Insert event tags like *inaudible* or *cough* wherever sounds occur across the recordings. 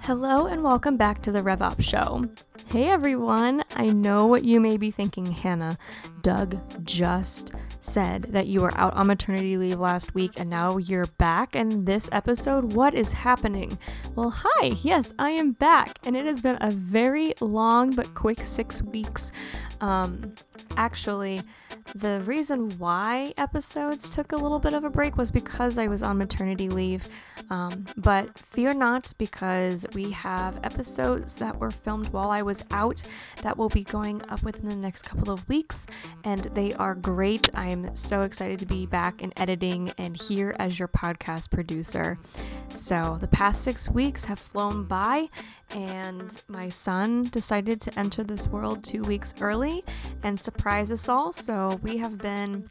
Hello and welcome back to the RevOps Show. Hey everyone, I know what you may be thinking, Hannah. Doug just said that you were out on maternity leave last week and now you're back in this episode. What is happening? Well, hi, yes, I am back, and it has been a very long but quick six weeks. Um, actually, the reason why episodes took a little bit of a break was because I was on maternity leave. Um, but fear not, because we have episodes that were filmed while I was out that will be going up within the next couple of weeks, and they are great. I am so excited to be back in editing and here as your podcast producer. So, the past six weeks have flown by, and my son decided to enter this world two weeks early and surprise us all. So, we have been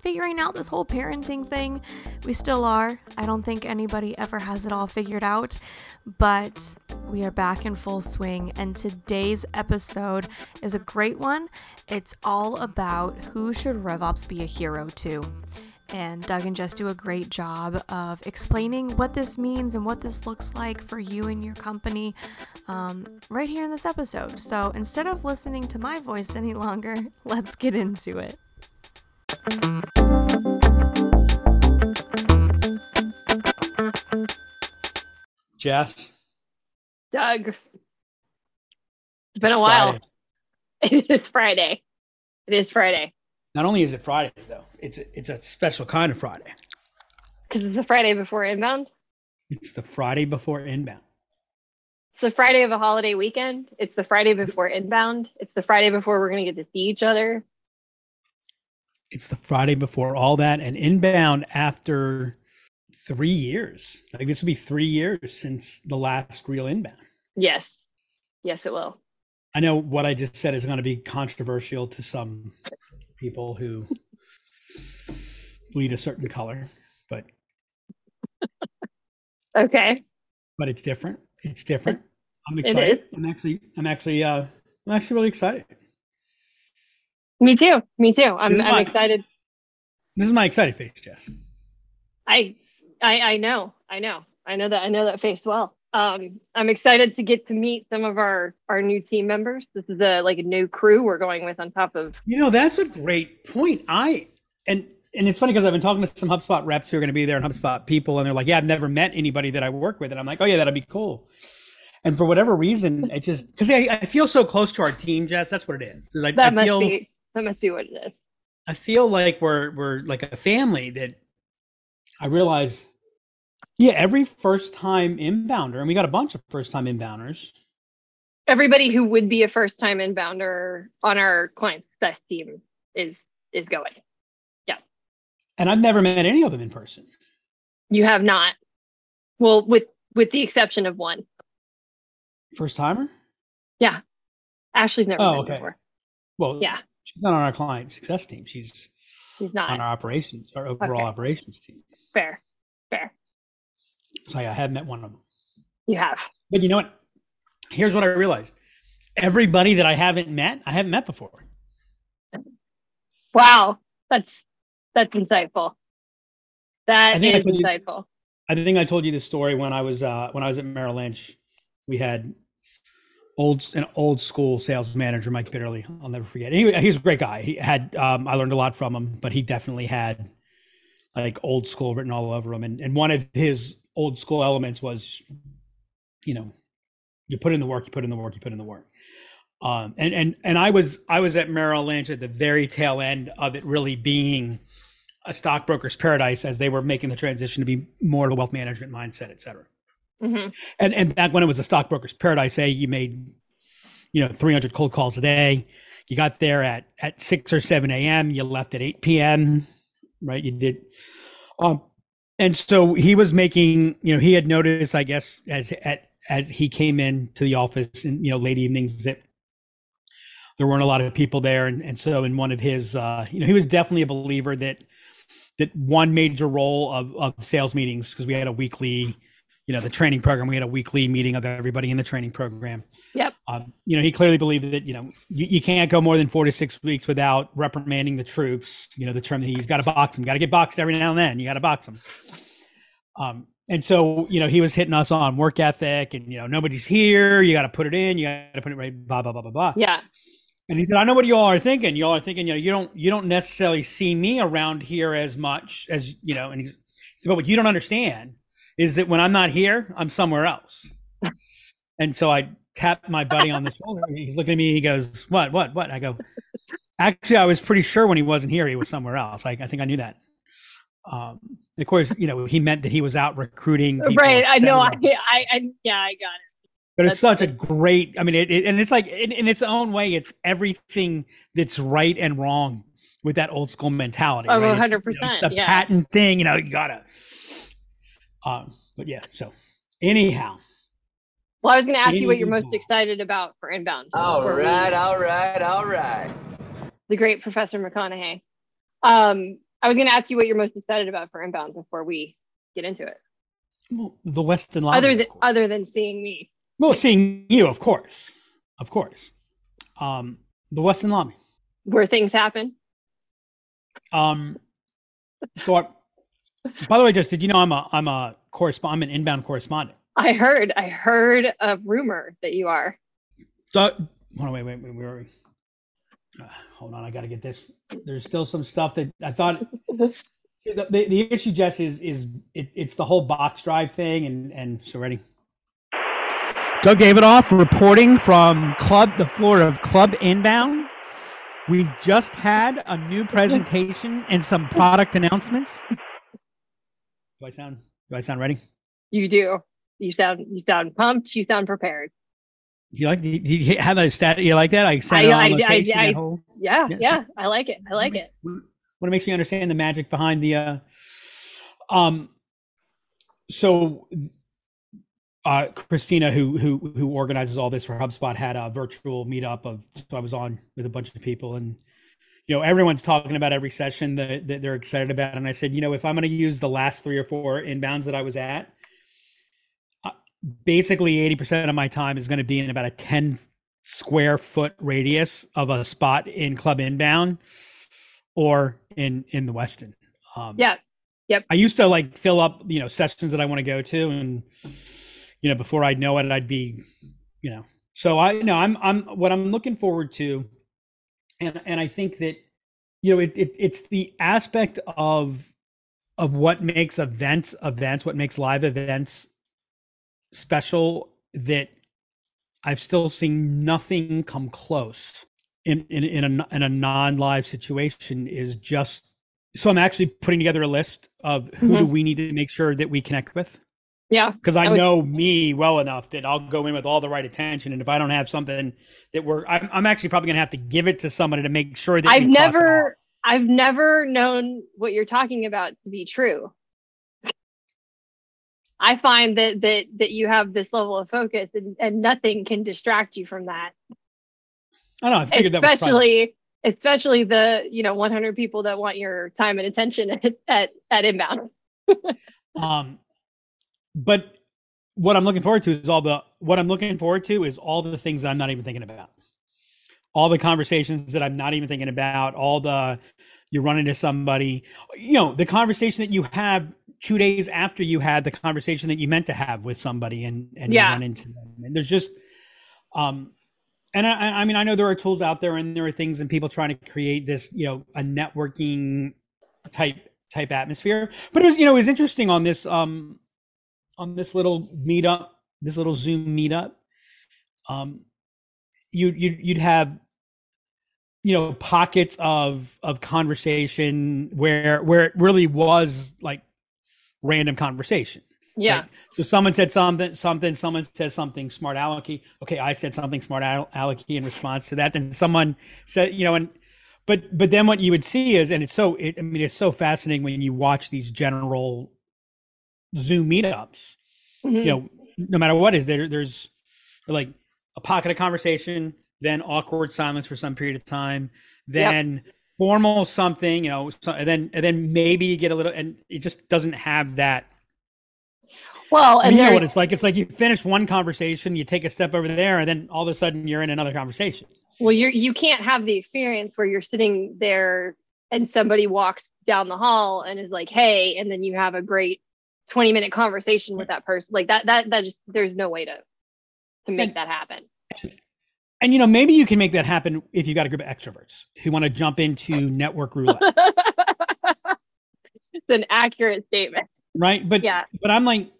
figuring out this whole parenting thing. We still are. I don't think anybody ever has it all figured out, but we are back in full swing. And today's episode is a great one. It's all about who should RevOps be a hero to. And Doug and Jess do a great job of explaining what this means and what this looks like for you and your company um, right here in this episode. So instead of listening to my voice any longer, *laughs* let's get into it. Jess. Doug. It's been a while. *laughs* It is Friday. It is Friday. Not only is it Friday though, it's a, it's a special kind of Friday. Because it's the Friday before inbound. It's the Friday before inbound. It's the Friday of a holiday weekend. It's the Friday before inbound. It's the Friday before we're going to get to see each other. It's the Friday before all that and inbound after three years. Like this will be three years since the last real inbound. Yes. Yes, it will. I know what I just said is going to be controversial to some people who bleed a certain color, but *laughs* okay. But it's different. It's different. I'm excited. I'm actually I'm actually uh I'm actually really excited. Me too. Me too. I'm I'm my, excited. This is my excited face, Jess. I I I know. I know. I know that I know that face well. Um, I'm excited to get to meet some of our our new team members. This is a like a new crew we're going with on top of. You know, that's a great point. I and and it's funny because I've been talking to some HubSpot reps who are going to be there and HubSpot people, and they're like, "Yeah, I've never met anybody that I work with," and I'm like, "Oh yeah, that'd be cool." And for whatever reason, it just because I, I feel so close to our team, Jess. That's what it is. I, that I must feel, be that must be what it is. I feel like we're we're like a family that I realize yeah, every first time inbounder, and we got a bunch of first time inbounders. Everybody who would be a first time inbounder on our client success team is is going. Yeah. And I've never met any of them in person. You have not. Well, with with the exception of one. First timer? Yeah. Ashley's never oh, okay. before. Well, yeah. She's not on our client success team. She's She's not on our operations, our overall okay. operations team. Fair. Fair. So yeah, I have met one of them. You have. But you know what? Here's what I realized. Everybody that I haven't met, I haven't met before. Wow. That's that's insightful. That is I insightful. You, I think I told you the story when I was uh when I was at Merrill Lynch. We had old an old school sales manager, Mike Bitterly. I'll never forget. Anyway, he's a great guy. He had um, I learned a lot from him, but he definitely had like old school written all over him. And and one of his old school elements was, you know, you put in the work, you put in the work, you put in the work. Um, and and and I was I was at Merrill Lynch at the very tail end of it really being a stockbroker's paradise as they were making the transition to be more of a wealth management mindset, et cetera. Mm-hmm. And and back when it was a stockbroker's paradise, say you made, you know, 300 cold calls a day. You got there at at six or seven a.m. You left at 8 p.m. Right? You did. Um, and so he was making you know he had noticed i guess as at as he came in to the office in you know late evenings that there weren't a lot of people there and, and so in one of his uh you know he was definitely a believer that that one major role of, of sales meetings because we had a weekly you know the training program. We had a weekly meeting of everybody in the training program. Yep. Um, you know he clearly believed that you know you, you can't go more than four to six weeks without reprimanding the troops you know the term that he's got to box them got to get boxed every now and then. You got to box them um, and so you know he was hitting us on work ethic and you know nobody's here. You got to put it in. You got to put it right blah blah blah blah blah. Yeah. and he said i know what you all are thinking. You all are thinking you know you don't you don't necessarily see me around here as much as you know and he's, he said but what you don't understand is that when i'm not here i'm somewhere else and so i tap my buddy on the *laughs* shoulder and he's looking at me he goes what what what i go actually i was pretty sure when he wasn't here he was somewhere else like i think i knew that um of course you know he meant that he was out recruiting people, right. I know. I. I, I, yeah, I got it. but it's That's- such a great i mean it, it and it's like in, in its own way it's everything that's right and wrong with that old school mentality Oh, right? 100%, you know, the yeah. patent thing you know you gotta um but yeah so anyhow Well, I was going to ask you what you're most excited about for inbound. All before we- right, all right, all right. The great Professor McConaughey. Um, I was going to ask you what you're most excited about for inbound before we get into it. well, the Westin lobby other than other than seeing me. well seeing you of course of course um the Westin lobby where things happen. Um, so I, by the way, just did you know I'm a I'm a correspondent, I'm an inbound correspondent. I heard, I heard a rumor that you are. So hold on, wait, wait, wait, where are we? Uh, hold on, I got to get this. There's still some stuff that I thought. the, the, the issue, Jess, is is it, it's the whole box drive thing, and and so ready. Doug Davidoff reporting from Club, the floor of Club Inbound. We've just had a new presentation and some product announcements. Do I sound? Do I sound ready? You do. You sound, you sound pumped. You sound prepared. Do you like? Do you have a stat? You like that? I sent I- I- on I- I- whole- Yeah, Yeah, yeah. I like it. I like it. Want to make sure you understand the magic behind the. Uh, um. So, uh, Christina, who who who organizes all this for HubSpot, had a virtual meetup of. So I was on with a bunch of people, and you know everyone's talking about every session that, that they're excited about, and I said, you know, if I'm going to use the last three or four inbounds that I was at, uh, basically eighty percent of my time is going to be in about a ten square foot radius of a spot in Club Inbound or in in the Westin. Um, Yeah. yep I used to like fill up, you know, sessions that I want to go to, and you know, before I'd know it, I'd be, you know. So I know I'm I'm what I'm looking forward to, and and I think that you know it, it it's the aspect of of what makes events events, what makes live events special that I've still seen nothing come close in in in a in a non-live situation is just so I'm actually putting together a list of who do mm-hmm. we need to make sure that we connect with Yeah. because I I was- know me well enough that I'll go in with all the right attention and if I don't have something that we're I'm, I'm actually probably gonna have to give it to somebody to make sure that I've we cross it off. never, I've never known what you're talking about to be true. I find that that that you have this level of focus and, and nothing can distract you from that. I know I figured that was probably, especially especially the you know 100 people that want your time and attention *laughs* at at, at inbound *laughs* um but what I'm looking forward to is all the what I'm looking forward to is all the things that I'm not even thinking about. All the conversations that I'm not even thinking about, all the you run into somebody, you know, the conversation that you have two days after you had the conversation that you meant to have with somebody and and you Yeah. run into them. And there's just um and I, I mean I know there are tools out there and there are things and people trying to create this, you know, a networking type type atmosphere. But it was, you know, it was interesting on this um on this little meetup, this little Zoom meetup, um, you you you'd have you know pockets of of conversation where where it really was like random conversation. yeah right? So someone said something, something, someone said something smart alecky. Okay, I said something smart al- alecky in response to that. Then someone said, you know, and but but then what you would see is, and it's so, it, I mean, it's so fascinating when you watch these general Zoom meetups. Mhm. You know, no matter what is there, there's like a pocket of conversation, then awkward silence for some period of time, then formal something, you know, so, and then and then maybe you get a little, and it just doesn't have that well I and mean, you know what it's like. It's like you finish one conversation, you take a step over there, and then all of a sudden you're in another conversation. well you're you can't have the experience where you're sitting there and somebody walks down the hall and is like hey and then you have a great 20 minute conversation with that person. Like that, that, that just, there's no way to, to make And- that happen. And you know, maybe you can make that happen if you got a group of extroverts who want to jump into network roulette, *laughs* it's an accurate statement. right? But Yeah. but I'm like,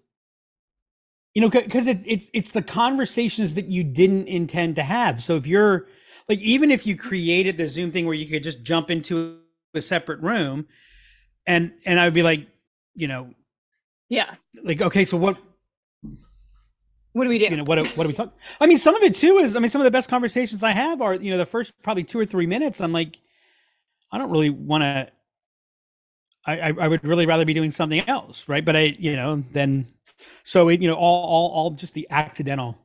you know, because it, it's it's the conversations that you didn't intend to have. So if you're like, even if you created the Zoom thing where you could just jump into a separate room, and and I would be like, you know, Yeah. like okay, so what What do we do? you know what what are we talking i mean some of it too is i mean some of the best conversations i have are you know the first probably two or three minutes i'm like i don't really want to I, I would really rather be doing something else right but i you know then so it you know all all, all just the accidental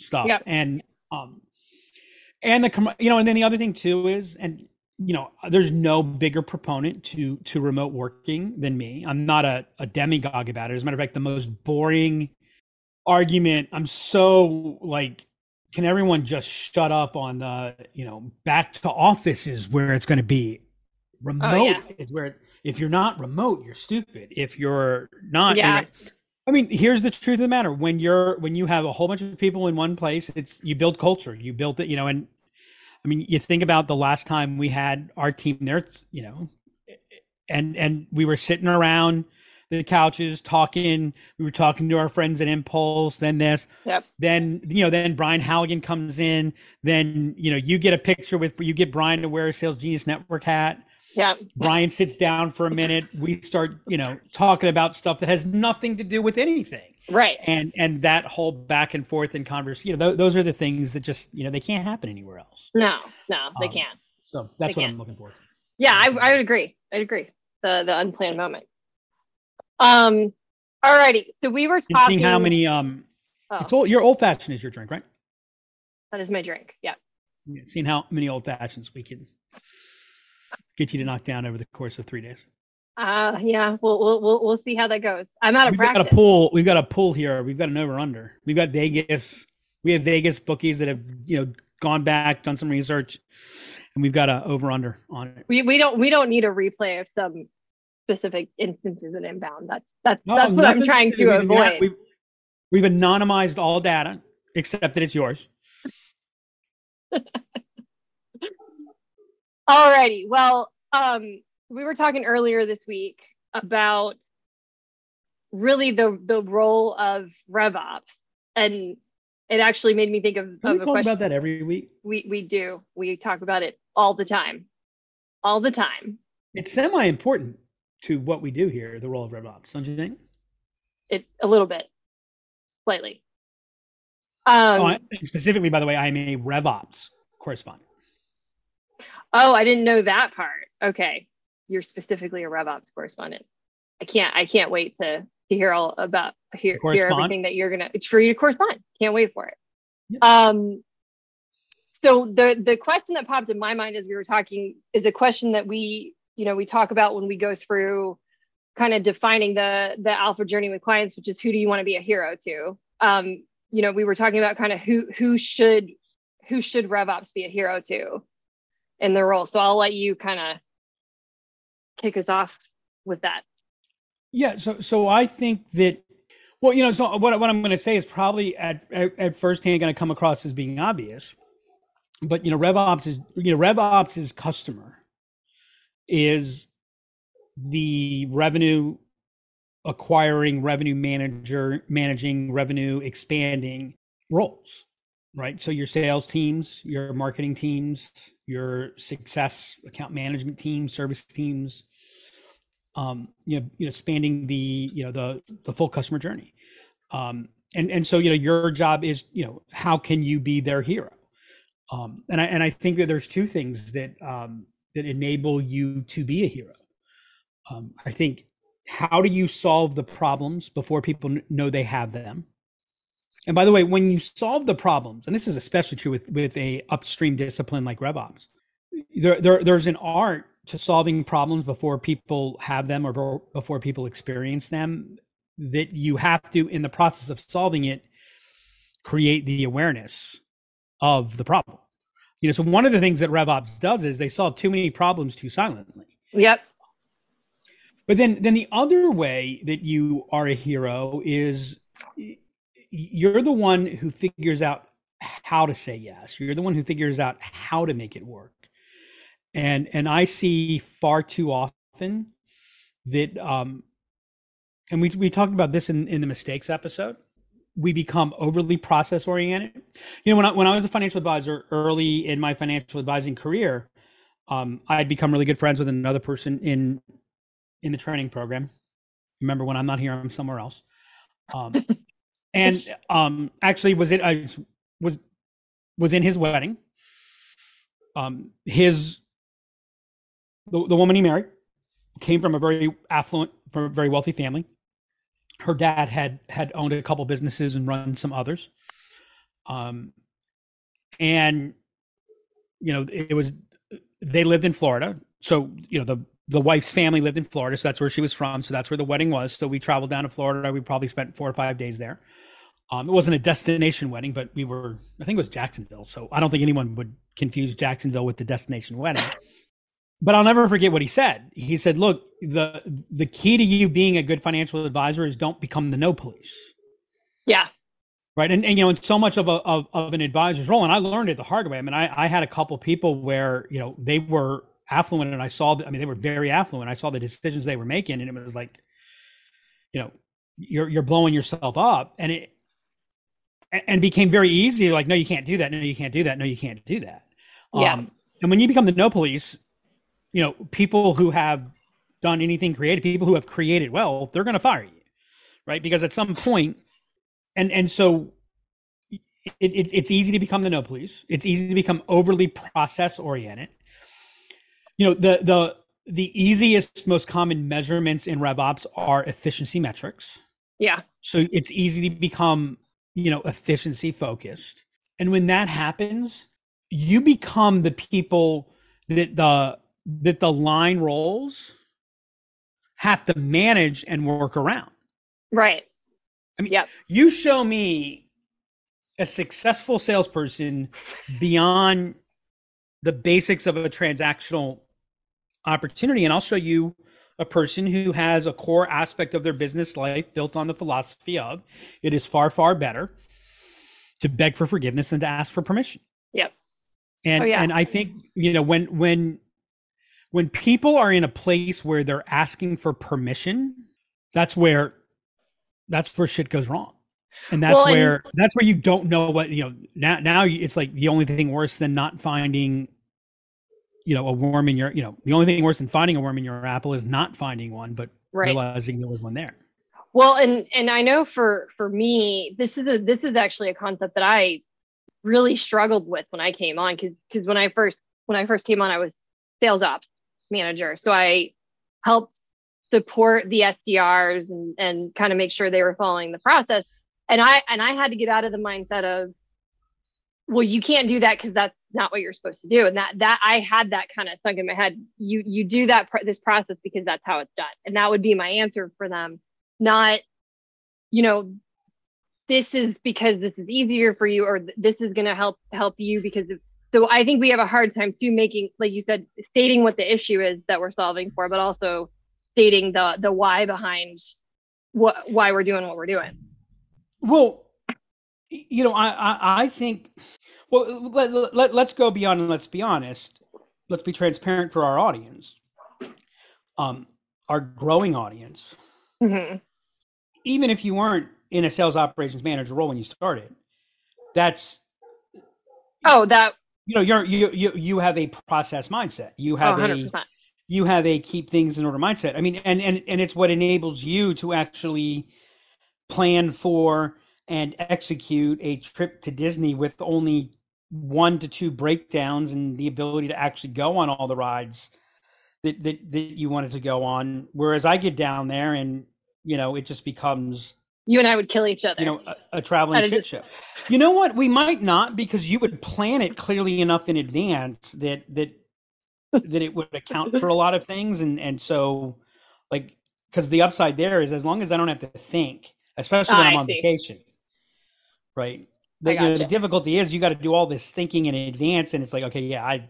stuff Yep. and um and the com- you know and then the other thing too is and you know there's no bigger proponent to to remote working than me. I'm not a, a demagogue about it. As a matter of fact the most boring argument i'm so like can everyone just shut up on the you know back to office is where it's going to be. Remote Oh, yeah. is where if you're not remote you're stupid. If you're not Yeah. i mean here's the truth of the matter. When you're when you have a whole bunch of people in one place it's you build culture. You build it you know and i mean you think about the last time we had our team there you know and and we were sitting around the couches talking. We were talking to our friends at impulse then this. Yep. then you know then brian halligan comes in. Then you know you get a picture with you get brian to wear a sales genius network hat. Yeah. brian sits down for a minute. We start you know talking about stuff that has nothing to do with anything Right. and and that whole back and forth and converse you know th- those are the things that just you know they can't happen anywhere else No, no, they Um, can't. so that's They what can't. i'm looking for Yeah, I, I would agree. I'd agree. The the unplanned moment. Um, alrighty. So we were talking. seeing how many um Oh, it's old your old fashioned is your drink right that is my drink. Yeah. Yeah, seeing how many old fashions we can get you to knock down over the course of three days. Uh, yeah. We'll we'll we'll, we'll see how that goes. I'm out of We've got practice. a pool. We've got a pool here. We've got an over under. We've got Vegas. We have Vegas bookies that have you know gone back, done some research, and we've got a over under on it. We we don't we don't need a replay of some specific instances in inbound. That's that's No, that's what I'm trying to avoid. We've, we've anonymized all data except that it's yours. *laughs* Alrighty. Well, um, we were talking earlier this week about really the the role of RevOps, and it actually made me think of, Can we of a talk question. about that every week? We we do. We talk about it all the time, all the time. It's semi important to what we do here. The role of RevOps, don't you think? It a little bit, slightly. Um, oh, I, specifically, by the way, I am a RevOps correspondent. Oh, I didn't know that part. Okay. You're specifically a RevOps correspondent. I can't I can't wait to to hear all about hear, hear everything that you're gonna it's for you to correspond. Can't wait for it. Yep. Um so the the question that popped in my mind as we were talking is a question that we, you know, we talk about when we go through kind of defining the the alpha journey with clients, which is who do you want to be a hero to? Um, you know, we were talking about kind of who who should who should RevOps be a hero to in the role. So I'll let you kind of kick us off with that. Yeah, so so I think that well, you know, so what what I'm going to say is probably at at, at first hand going to come across as being obvious, but you know, RevOps is you know RevOps' customer is the revenue acquiring, revenue manager, managing, revenue expanding roles, right? So your sales teams, your marketing teams, your success account management teams, service teams, um, you know, you know, spanning the, you know, the the full customer journey. Um, and and so you know, your job is, you know, how can you be their hero? Um, and I and I think that there's two things that um, that enable you to be a hero. Um, I think how do you solve the problems before people know they have them? And by the way, when you solve the problems, and this is especially true with with a upstream discipline like RevOps, there, there there's an art to solving problems before people have them or before- people experience them that you have to in the process of solving it create the awareness of the problem you know so one of the things that revops does is they solve too many problems too silently Yep. But then, then the other way that you are a hero is you're the one who figures out how to say yes. You're the one who figures out how to make it work. And and I see far too often that um and we we talked about this in in the mistakes episode. We become overly process oriented. You know, when I when I was a financial advisor early in my financial advising career, um, I had become really good friends with another person in in the training program. Remember, when I'm not here, I'm somewhere else. Um, and um, actually, was it I was was in his wedding. Um, his the, the woman he married came from a very affluent, from a very wealthy family. Her dad had had owned a couple businesses and run some others. Um, and you know, it was they lived in Florida, so you know the the wife's family lived in Florida, so that's where she was from. So that's where the wedding was. So we traveled down to Florida. We probably spent four or five days there. Um, it wasn't a destination wedding, but we were, I think it was Jacksonville. So I don't think anyone would confuse Jacksonville with the destination wedding. But I'll never forget what he said. He said, "Look, the the key to you being a good financial advisor is don't become the no police." Yeah. Right. And, and you know, it's so much of a of, of an advisor's role. And I learned it the hard way. I mean, I, I had a couple people where, you know, they were affluent and I saw that I mean they were very affluent. I saw the decisions they were making and it was like, you know, you're you're blowing yourself up. And it and became very easy. Like, no, you can't do that. No, you can't do that. No, you can't do that. Yeah. Um, and when you become the no police, you know, people who have done anything creative, people who have created wealth, they're going to fire you, right? Because at some point, and and so it, it, it's easy to become the no police. It's easy to become overly process oriented. You know, the the the easiest, most common measurements in RevOps are efficiency metrics. Yeah. So it's easy to become you know, efficiency focused. And when that happens, you become the people that the that the line roles have to manage and work around. Right. I mean, yep. you show me a successful salesperson beyond the basics of a transactional opportunity, and I'll show you a person who has a core aspect of their business life built on the philosophy of it is far, far better to beg for forgiveness than to ask for permission. Yep. And oh, yeah. and I think, you know, when when when people are in a place where they're asking for permission, that's where that's where shit goes wrong. And that's well, where and- that's where you don't know what, you know, now now it's like the only thing worse than not finding you know a worm in your you know the only thing worse than finding a worm in your apple is not finding one but right. realizing there was one there well and and i know for for me this is a this is actually a concept that i really struggled with when i came on because because when i first when i first came on i was sales ops manager. So i helped support the sdrs and and kind of make sure they were following the process. And i and i had to get out of the mindset of well you can't do that because that's not what you're supposed to do. And that that i had that kind of sunk in my head. You you do that this process because that's how it's done. And that would be my answer for them. Not you know this is because this is easier for you or this is going to help help you because so i think we have a hard time too making like you said stating what the issue is that we're solving for but also stating the the why behind what why we're doing what we're doing well you know i i, I think well, let, let, let's go beyond and let's be honest. Let's be transparent for our audience. Um, our growing audience, mm-hmm. even if you weren't in a sales operations manager role when you started, that's oh that you know you're you you you have a process mindset. You have oh, a you have a keep things in order mindset. I mean, and and and it's what enables you to actually plan for and execute a trip to Disney with only one to two breakdowns and the ability to actually go on all the rides that, that that you wanted to go on. Whereas I get down there and you know it just becomes you and I would kill each other. You know, a, a traveling shit just... show. You know what? We might not because you would plan it clearly enough in advance that that that it would account for a lot of things, and and so like because the upside there is as long as I don't have to think, especially when ah, I'm on vacation, right? the, you know, the difficulty is you got to do all this thinking in advance, and it's like, okay, yeah, I.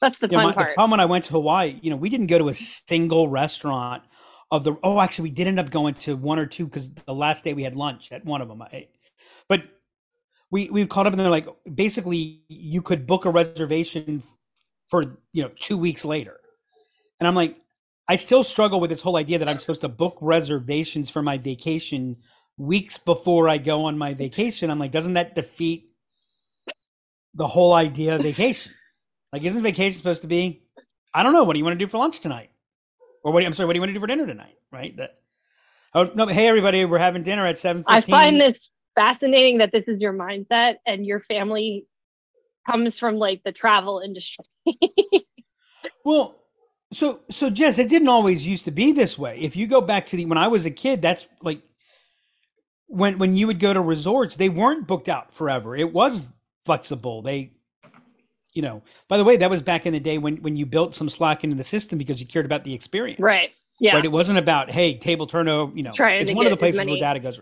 That's the fun know, my, part. The problem when I went to Hawaii, you know, we didn't go to a single restaurant of the. Oh, actually, we did end up going to one or two because the last day we had lunch at one of them. I, but we we caught up and they're like, basically, you could book a reservation for you know two weeks later, and I'm like, I still struggle with this whole idea that I'm supposed to book reservations for my vacation weeks before I go on my vacation. I'm like, doesn't that defeat the whole idea of vacation? Like, isn't vacation supposed to be? I don't know. What do you want to do for lunch tonight? Or what? I'm sorry. What do you want to do for dinner tonight? Right. That. Oh no! Hey everybody, we're having dinner at seven. I find this fascinating that this is your mindset and your family comes from like the travel industry. *laughs* well, so so Jess, it didn't always used to be this way. If you go back to the when I was a kid, that's like when when you would go to resorts, they weren't booked out forever. It was flexible. They you know, by the way, that was back in the day when when you built some slack into the system because you cared about the experience. Right. Yeah. Right. It wasn't about, hey, table turnover, you know, it's one of the places many- where data goes.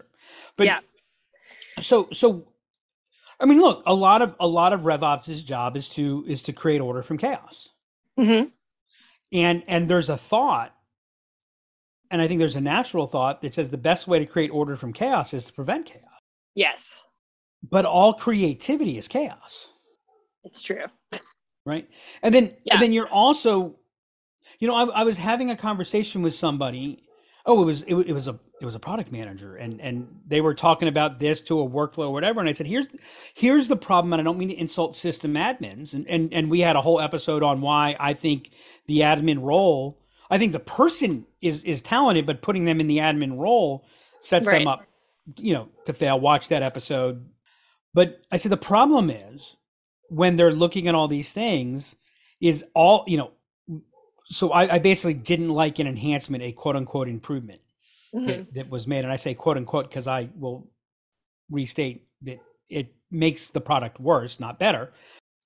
But yeah. so so I mean, look, a lot of a lot of RevOps' job is to is to create order from chaos. hmm And and there's a thought, and I think there's a natural thought that says the best way to create order from chaos is to prevent chaos. Yes, But all creativity is chaos, it's true. Right? And then Yeah. and then you're also, you know, I, I was having a conversation with somebody. Oh, it was it, it was a it was a product manager, and and they were talking about this to a workflow or whatever. And I said, here's here's the problem, and I don't mean to insult system admins. And and and we had a whole episode on why I think the admin role. I think the person is is talented, but putting them in the admin role sets Right. them up, you know, to fail. Watch that episode. But I said the problem is when they're looking at all these things is all you know. So I, I basically didn't like an enhancement, a quote unquote improvement Mhm. that, that was made. And I say quote unquote because I will restate that it makes the product worse, not better.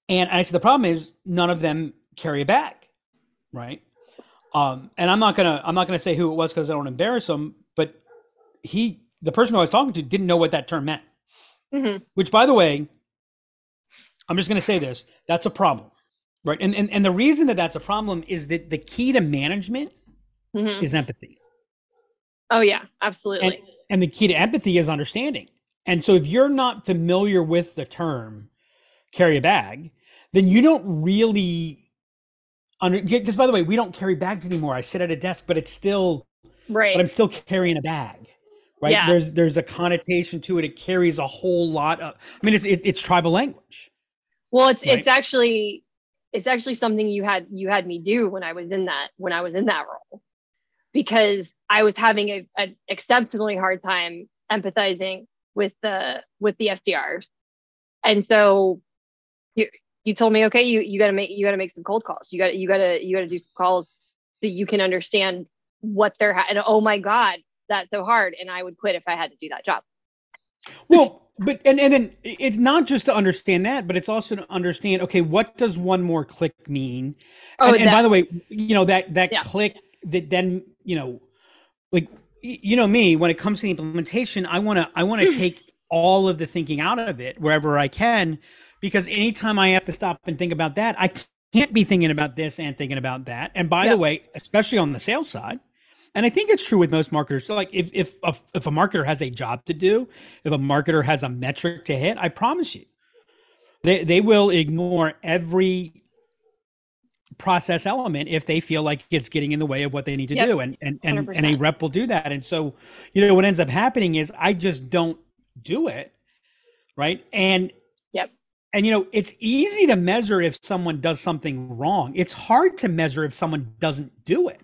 And I said the problem is none of them carry a bag, right? Um, and I'm not gonna I'm not gonna say who it was because I don't embarrass him, but he the person who I was talking to didn't know what that term meant. Mhm. Which, by the way, I'm just going to say this: that's a problem, right? And, and and the reason that that's a problem is that the key to management Mhm. is empathy, Oh yeah, absolutely. and and the key to empathy is understanding. And so, if you're not familiar with the term "carry a bag," then you don't really under. Because, by the way, we don't carry bags anymore. I sit at a desk, but it's still right. but I'm still carrying a bag, right? Yeah. There's there's a connotation to it. It carries a whole lot of. I mean, it's it, it's tribal language. Well, it's Right. it's actually it's actually something you had you had me do when I was in that when I was in that role because I was having a, an exceptionally hard time empathizing with the with the SDRs, and so you you told me okay you you got to make you got to make some cold calls you got you got to you got to do some calls so you can understand what they're ha- and oh my god that's so hard and I would quit if I had to do that job. Well, but and and then it's not just to understand that, but it's also to understand. Okay, what does one more click mean? Oh, and, and by the way, you know that that Yeah. click that then you know, like you know me when it comes to the implementation, I want to I want to mm. take all of the thinking out of it wherever I can, because anytime I have to stop and think about that, I can't be thinking about this and thinking about that. And by Yeah. the way, especially on the sales side. And I think it's true with most marketers. So like if if a, if a marketer has a job to do, if a marketer has a metric to hit, I promise you, they they will ignore every process element if they feel like it's getting in the way of what they need to Yep. do. And and and, and a rep will do that. And so, you know, what ends up happening is I just don't do it. Right. And Yep. and you know, it's easy to measure if someone does something wrong. It's hard to measure if someone doesn't do it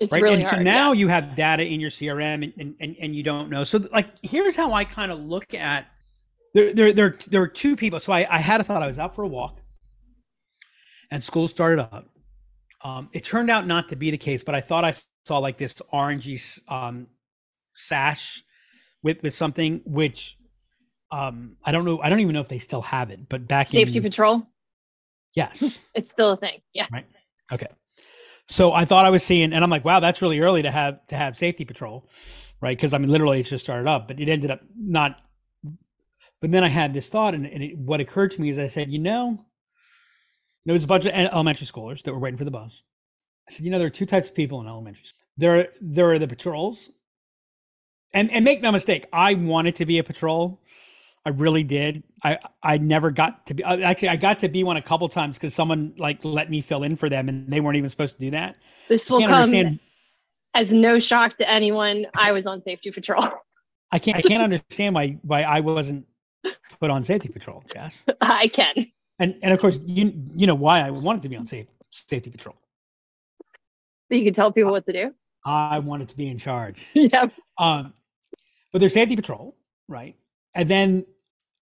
It's right really and hard. so now yeah. you have data in your crm and, and, and, and you don't know so like here's how i kind of look at there there there, there are two people so I, I had a thought i was out for a walk and school started up um, it turned out not to be the case but i thought i saw like this orangey um, sash with with something which um i don't know i don't even know if they still have it but back safety in safety patrol. yes *laughs* It's still a thing. Yeah. Right. Okay. So I thought I was seeing, and I'm like, wow, that's really early to have to have safety patrol, right? Because I mean, literally, it's just started up, but it ended up not. But then I had this thought, and, and it, what occurred to me is I said, you know, there was a bunch of elementary schoolers that were waiting for the bus. I said, you know, there are two types of people in elementary school. there there are the patrols. And and make no mistake, I wanted to be a patrol. I really did. I I never got to be uh, actually I got to be one a couple times because someone like let me fill in for them and they weren't even supposed to do that. This will come understand. as no shock to anyone. I was on safety patrol. *laughs* I can't I can't understand why why I wasn't put on safety patrol, Jess. *laughs* I can. And and of course you you know why I wanted to be on safety safety patrol. So you can tell people what to do. I wanted to be in charge. *laughs* yeah. Um, but there's safety patrol, right? And then,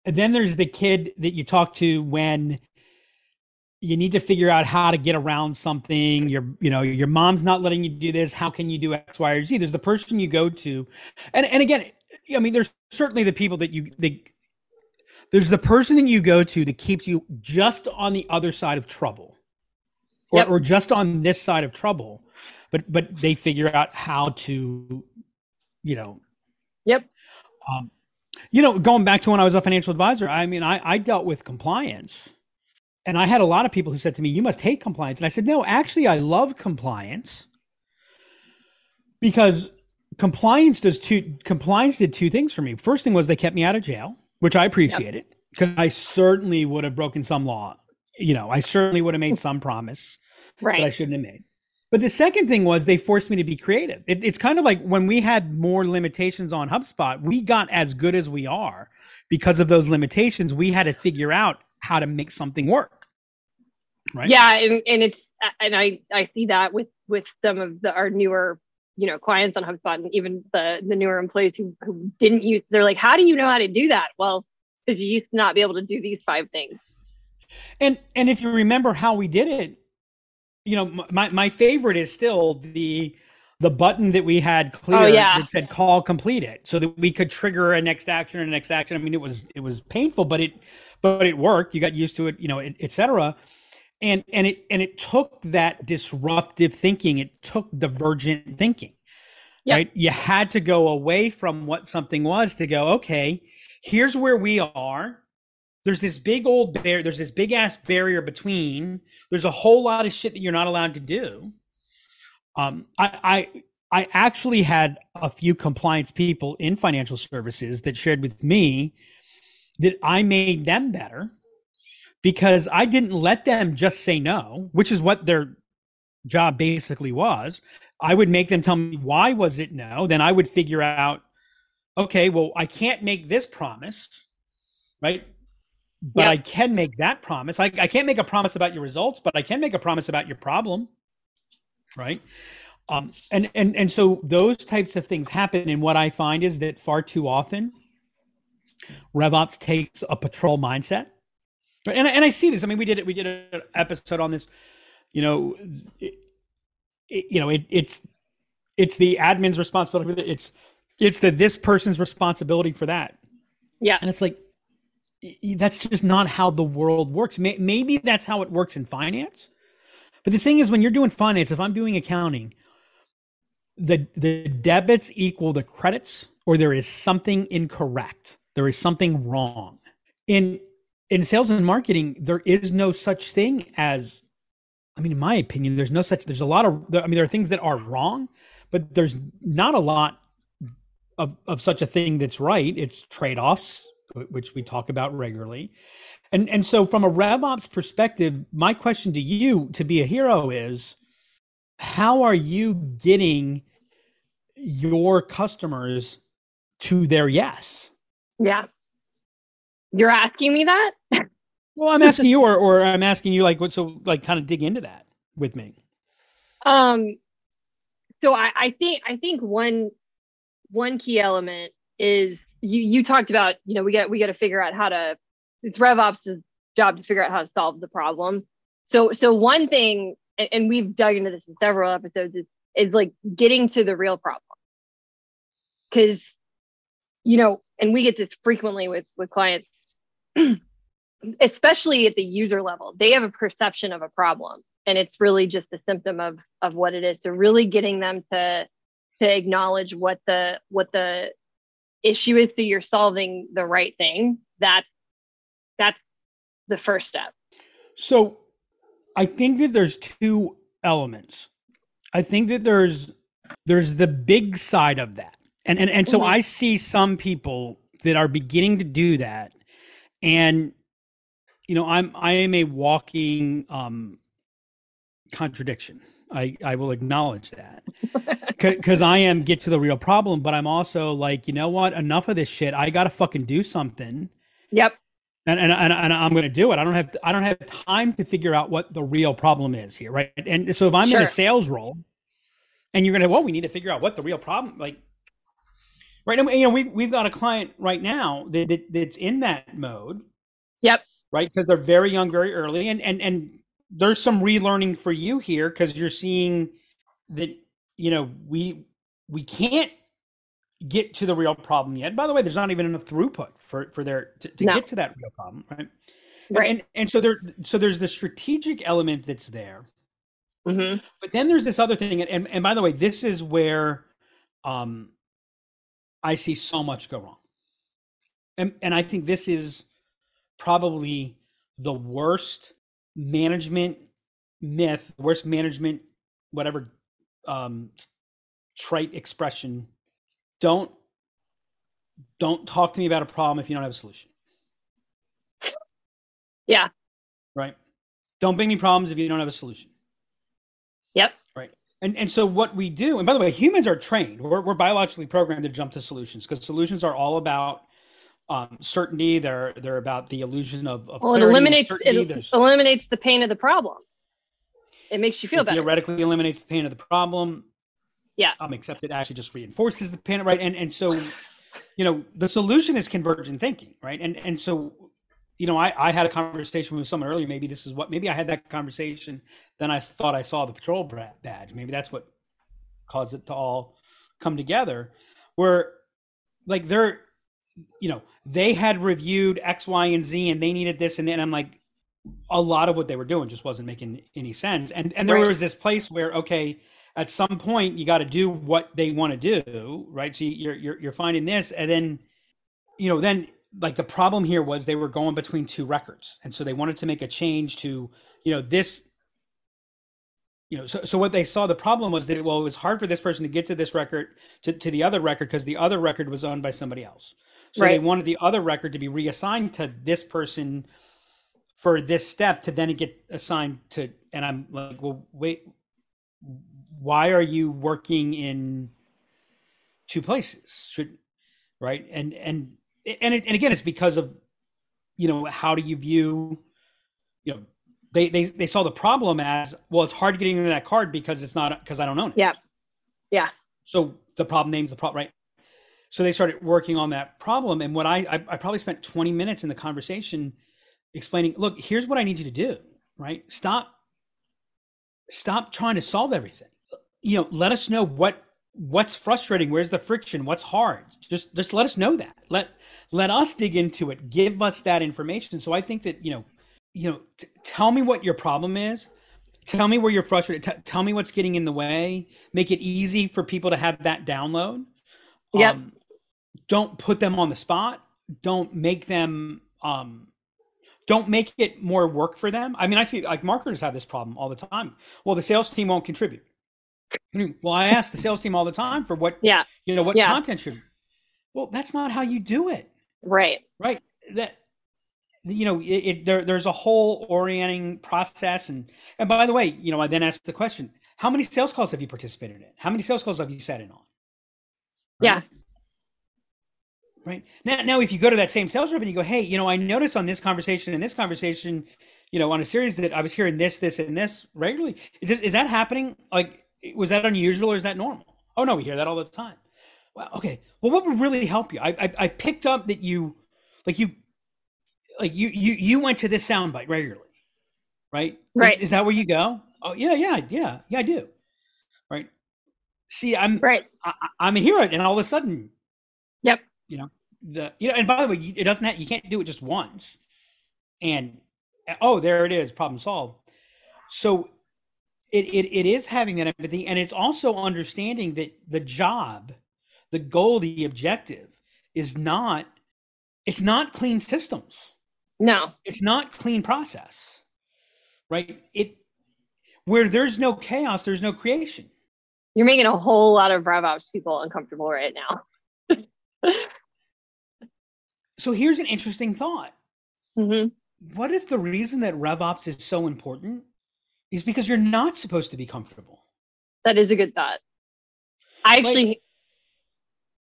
and then there's the kid that you talk to when you need to figure out how to get around something. Your, you know, your mom's not letting you do this. How can you do X, Y, or Z? There's the person you go to, and and again, I mean, there's certainly the people that you they. There's the person that you go to that keeps you just on the other side of trouble, or, yep. or just on this side of trouble but but they figure out how to, you know. Yep. Um, you know, going back to when I was a financial advisor, I mean, I, I dealt with compliance. And I had a lot of people who said to me, You must hate compliance. And I said, No, actually, I love compliance because compliance does two compliance did two things for me. First thing was they kept me out of jail, which I appreciated because yep. I certainly would have broken some law. You know, I certainly would have made some promise right. that I shouldn't have made. But the second thing was they forced me to be creative. It, it's kind of like when we had more limitations on HubSpot, we got as good as we are because of those limitations. We had to figure out how to make something work. Right. Yeah, and, and it's and I I see that with with some of the our newer you know clients on HubSpot and even the the newer employees who, who didn't use. They're like, how do you know how to do that? Well, because you used to not be able to do these five things. And and if you remember how we did it, you know, my my favorite is still the the button that we had clear oh, yeah. that said call completed so that we could trigger a next action or a next action. I mean, it was it was painful, but it but it worked. You got used to it, you know, etc. And and it and it took that disruptive thinking. It took divergent thinking. Yep. Right? You had to go away from what something was to go, okay, here's where we are there's this big old bear there's this big ass barrier between there's a whole lot of shit that you're not allowed to do. Um i i i actually had a few compliance people in financial services that shared with me that i made them better because i didn't let them just say no which is what their job basically was. I would make them tell me why was it no? Then i would figure out okay well i can't make this promise right but yep. I can make that promise. I, I can't make a promise about your results, but I can make a promise about your problem. Right. Um, and, and, and so those types of things happen. And what I find is that far too often RevOps takes a patrol mindset. And, and I see this. I mean, we did it. We did an episode on this, you know, it, it, you know, it, it's, it's the admin's responsibility. It's, it's the, this person's responsibility for that. Yeah. And it's like, that's just not how the world works. Maybe that's how it works in finance. But the thing is, when you're doing finance, if I'm doing accounting, the the debits equal the credits, or there is something incorrect. There is something wrong. In in sales and marketing, there is no such thing as, I mean, in my opinion, there's no such. There's a lot of. I mean, there are things that are wrong, but there's not a lot of of such a thing that's right. It's trade offs which we talk about regularly. And and so from a RevOps perspective, my question to you to be a hero is how are you getting your customers to their yes? Yeah. You're asking me that? well, I'm asking you or or I'm asking you like what so like kind of dig into that with me. Um so I, I think I think one one key element is you you talked about you know we get we got to figure out how to it's RevOps' job to figure out how to solve the problem. So so one thing, and, and we've dug into this in several episodes, is, is like getting to the real problem. Because you know, and we get this frequently with with clients, *clears throat* especially at the user level. They have a perception of a problem, and it's really just a symptom of of what it is. So really getting them to to acknowledge what the what the issue is so you're solving the right thing that's that's the first step so i think that there's two elements i think that there's there's the big side of that. And and, and so Mhm. I see some people that are beginning to do that. And you know, I'm I am a walking um contradiction. I, I will acknowledge that because I am get to the real problem, but I'm also like, you know what? Enough of this shit. I got to fucking do something Yep. and and, and, and I'm going to do it. I don't have I don't have time to figure out what the real problem is here, right? And so if I'm in a sales role, and you're going to well, we need to figure out what the real problem, like, right? And you know, we've we've got a client right now that, that that's in that mode, Yep. right? Because they're very young, very early, and and and there's some relearning for you here because you're seeing that you know we we can't get to the real problem yet. By the way, there's not even enough throughput for for their to, to No. get to that real problem, right? Right. And, and so there so there's the strategic element that's there. hmm But then there's this other thing, and, and, and by the way, this is where um I see so much go wrong. And and I think this is probably the worst management myth, worst management, whatever um trite expression. Don't don't talk to me about a problem if you don't have a solution. Yeah. Right. Don't bring me problems if you don't have a solution. Yep. Right. And and so what we do, and by the way, humans are trained. We're, we're biologically programmed to jump to solutions because solutions are all about um, certainty. They're they're about the illusion of, of Well, it eliminates it There's- eliminates the pain of the problem. It makes you feel better. theoretically eliminates the pain of the problem. Yeah. Um, except it actually just reinforces the pain, right? And and so, you know, the solution is convergent thinking, right? And and so, you know, I, I had a conversation with someone earlier. Maybe this is what maybe I had that conversation. Then I thought I saw the patrol badge. Maybe that's what caused it to all come together. Where, like, they're, you know, they had reviewed X, Y, and Z, and they needed this, and then I'm like, a lot of what they were doing just wasn't making any sense. And and there Right. was this place where okay, at some point you got to do what they want to do, right? So you're you're you're finding this, and then you know then like the problem here was they were going between two records, and so they wanted to make a change to you know this. You know, so, so what they saw the problem was that well, it was hard for this person to get to this record to, to the other record because the other record was owned by somebody else. So they wanted the other record to be reassigned to this person for this step to then get assigned to and i'm like well wait why are you working in two places? Should right? And and and, it, and again it's because of you know how do you view you know they they, they saw the problem as well it's hard getting into that card because it's not because i don't own it. Yeah. Yeah. so the problem names the problem right so they started working on that problem and what I, I i probably spent 20 minutes in the conversation explaining look here's what i need you to do right? Stop stop trying to solve everything. You know let us know what what's frustrating where's the friction what's hard. Just just let us know that. Let let us dig into it. Give us that information. So i think that you know you know t- tell me what your problem is. Tell me where you're frustrated. T- tell me what's getting in the way. Make it easy for people to have that download. Yep. um, don't put them on the spot. Don't make them um don't make it more work for them. I mean i see like marketers have this problem all the time. Well the sales team won't contribute. *clears throat* Well i ask the sales team all the time for what Yeah. you know what Yeah. content should well that's not how you do it. Right. right. That you know it, it there, there's a whole orienting process. And and by the way you know i then asked the question how many sales calls have you participated in? How many sales calls have you sat in on? Yeah. Right? Now now if you go to that same sales rep and you go hey you know i noticed on this conversation and this conversation you know on a series that i was hearing this this and this regularly is, is that happening? Like was that unusual or is that normal? Oh no we hear that all the time. Well okay. Well what would really help you? I i, I picked up that you like you like you you you went to this soundbite regularly right? Right. is, that where you go? Oh yeah yeah yeah yeah i do. Right? See i'm Right. I- I'm a hero, and all of a sudden, Yep. You know the you know. And by the way, it doesn't have, you can't do it just once, and uh, oh, there it is, problem solved. So it, it it is having that empathy, and it's also understanding that the job, the goal, the objective is not it's not clean systems No. it's not clean process right it where there's no chaos there's no creation You're making a whole lot of RevOps people uncomfortable right now. *laughs* so here's an interesting thought. Mm-hmm. What if the reason that RevOps is so important is because you're not supposed to be comfortable? That is a good thought. I actually like,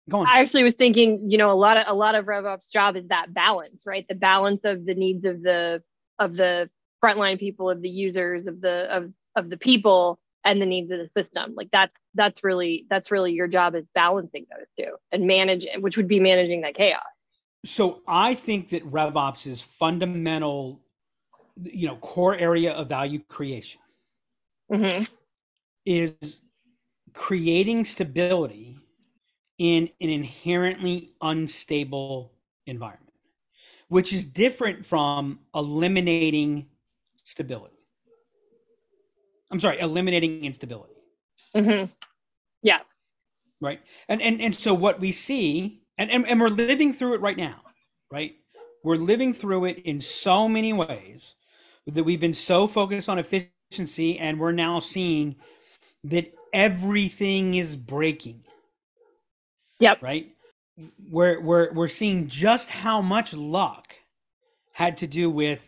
go on. I actually was thinking, you know, a lot of a lot of RevOps job is that balance, right? The balance of the needs of the of the frontline people, of the users, of the of of the people and the needs of the system. Like that's that's really that's really your job is balancing those two and manage which would be managing that chaos. So I think that RevOps is fundamental, you know, core area of value creation mm-hmm. is creating stability in an inherently unstable environment, which is different from eliminating stability. I'm sorry, eliminating instability. Mm-hmm. Yeah. Right. And and and so what we see, and, and and we're living through it right now, right? We're living through it in so many ways that we've been so focused on efficiency, and we're now seeing that everything is breaking. Yep. Right. We're we're we're seeing just how much luck had to do with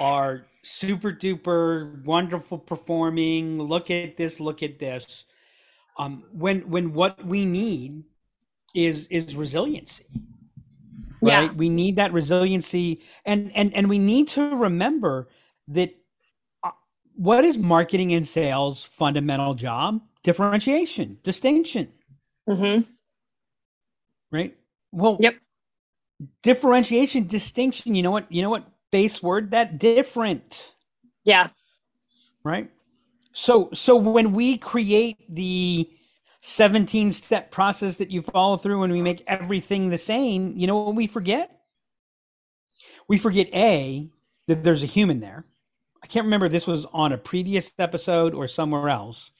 our super duper wonderful performing. Look at this. Look at this. Um, when when what we need is is resiliency right? Yeah. we need that resiliency. And and and we need to remember that uh, what is marketing and sales fundamental job? Differentiation distinction. Mm-hmm. right? Well yep. differentiation distinction you know what you know what base word? That different. Yeah. Right? So so when we create the 17 step process that you follow through and we make everything the same, you know what we forget? We forget A, that there's a human there. I can't remember if this was on a previous episode or somewhere else